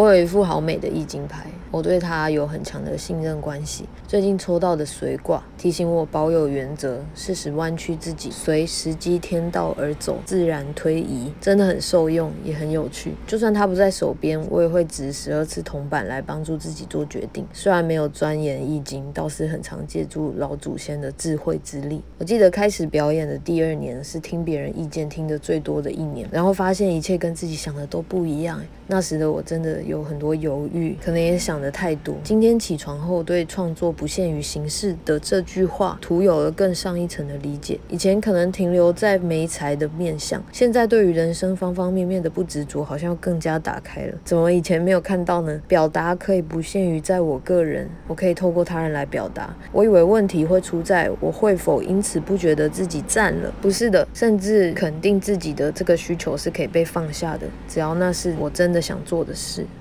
我有一副好美的易经牌，我对它有很强的信任关系。最近抽到的随卦提醒我保有原则，适时弯曲自己，随时机天道而走，自然推移，真的很受用，也很有趣。就算它不在手边，我也会掷十二次 铜板来帮助自己做决定。虽然没有钻研易经，倒是很常借助老祖先的智慧之力。我记得开始表演的第二年是听别人意见听得最多的一年，然后发现一切跟自己想的都不一样。那时的我真的有很多犹豫，可能也想的太多。今天起床后，对创作不限于形式的这句话，徒有了更上一层的理解。以前可能停留在没才的面相，现在对于人生方方面面的不执着，好像更加打开了。怎么以前没有看到呢？表达可以不限于在我个人，我可以透过他人来表达。我以为问题会出在我会否因此不觉得自己占了？不是的，甚至肯定自己的这个需求是可以被放下的，只要那是我真的。想做的事。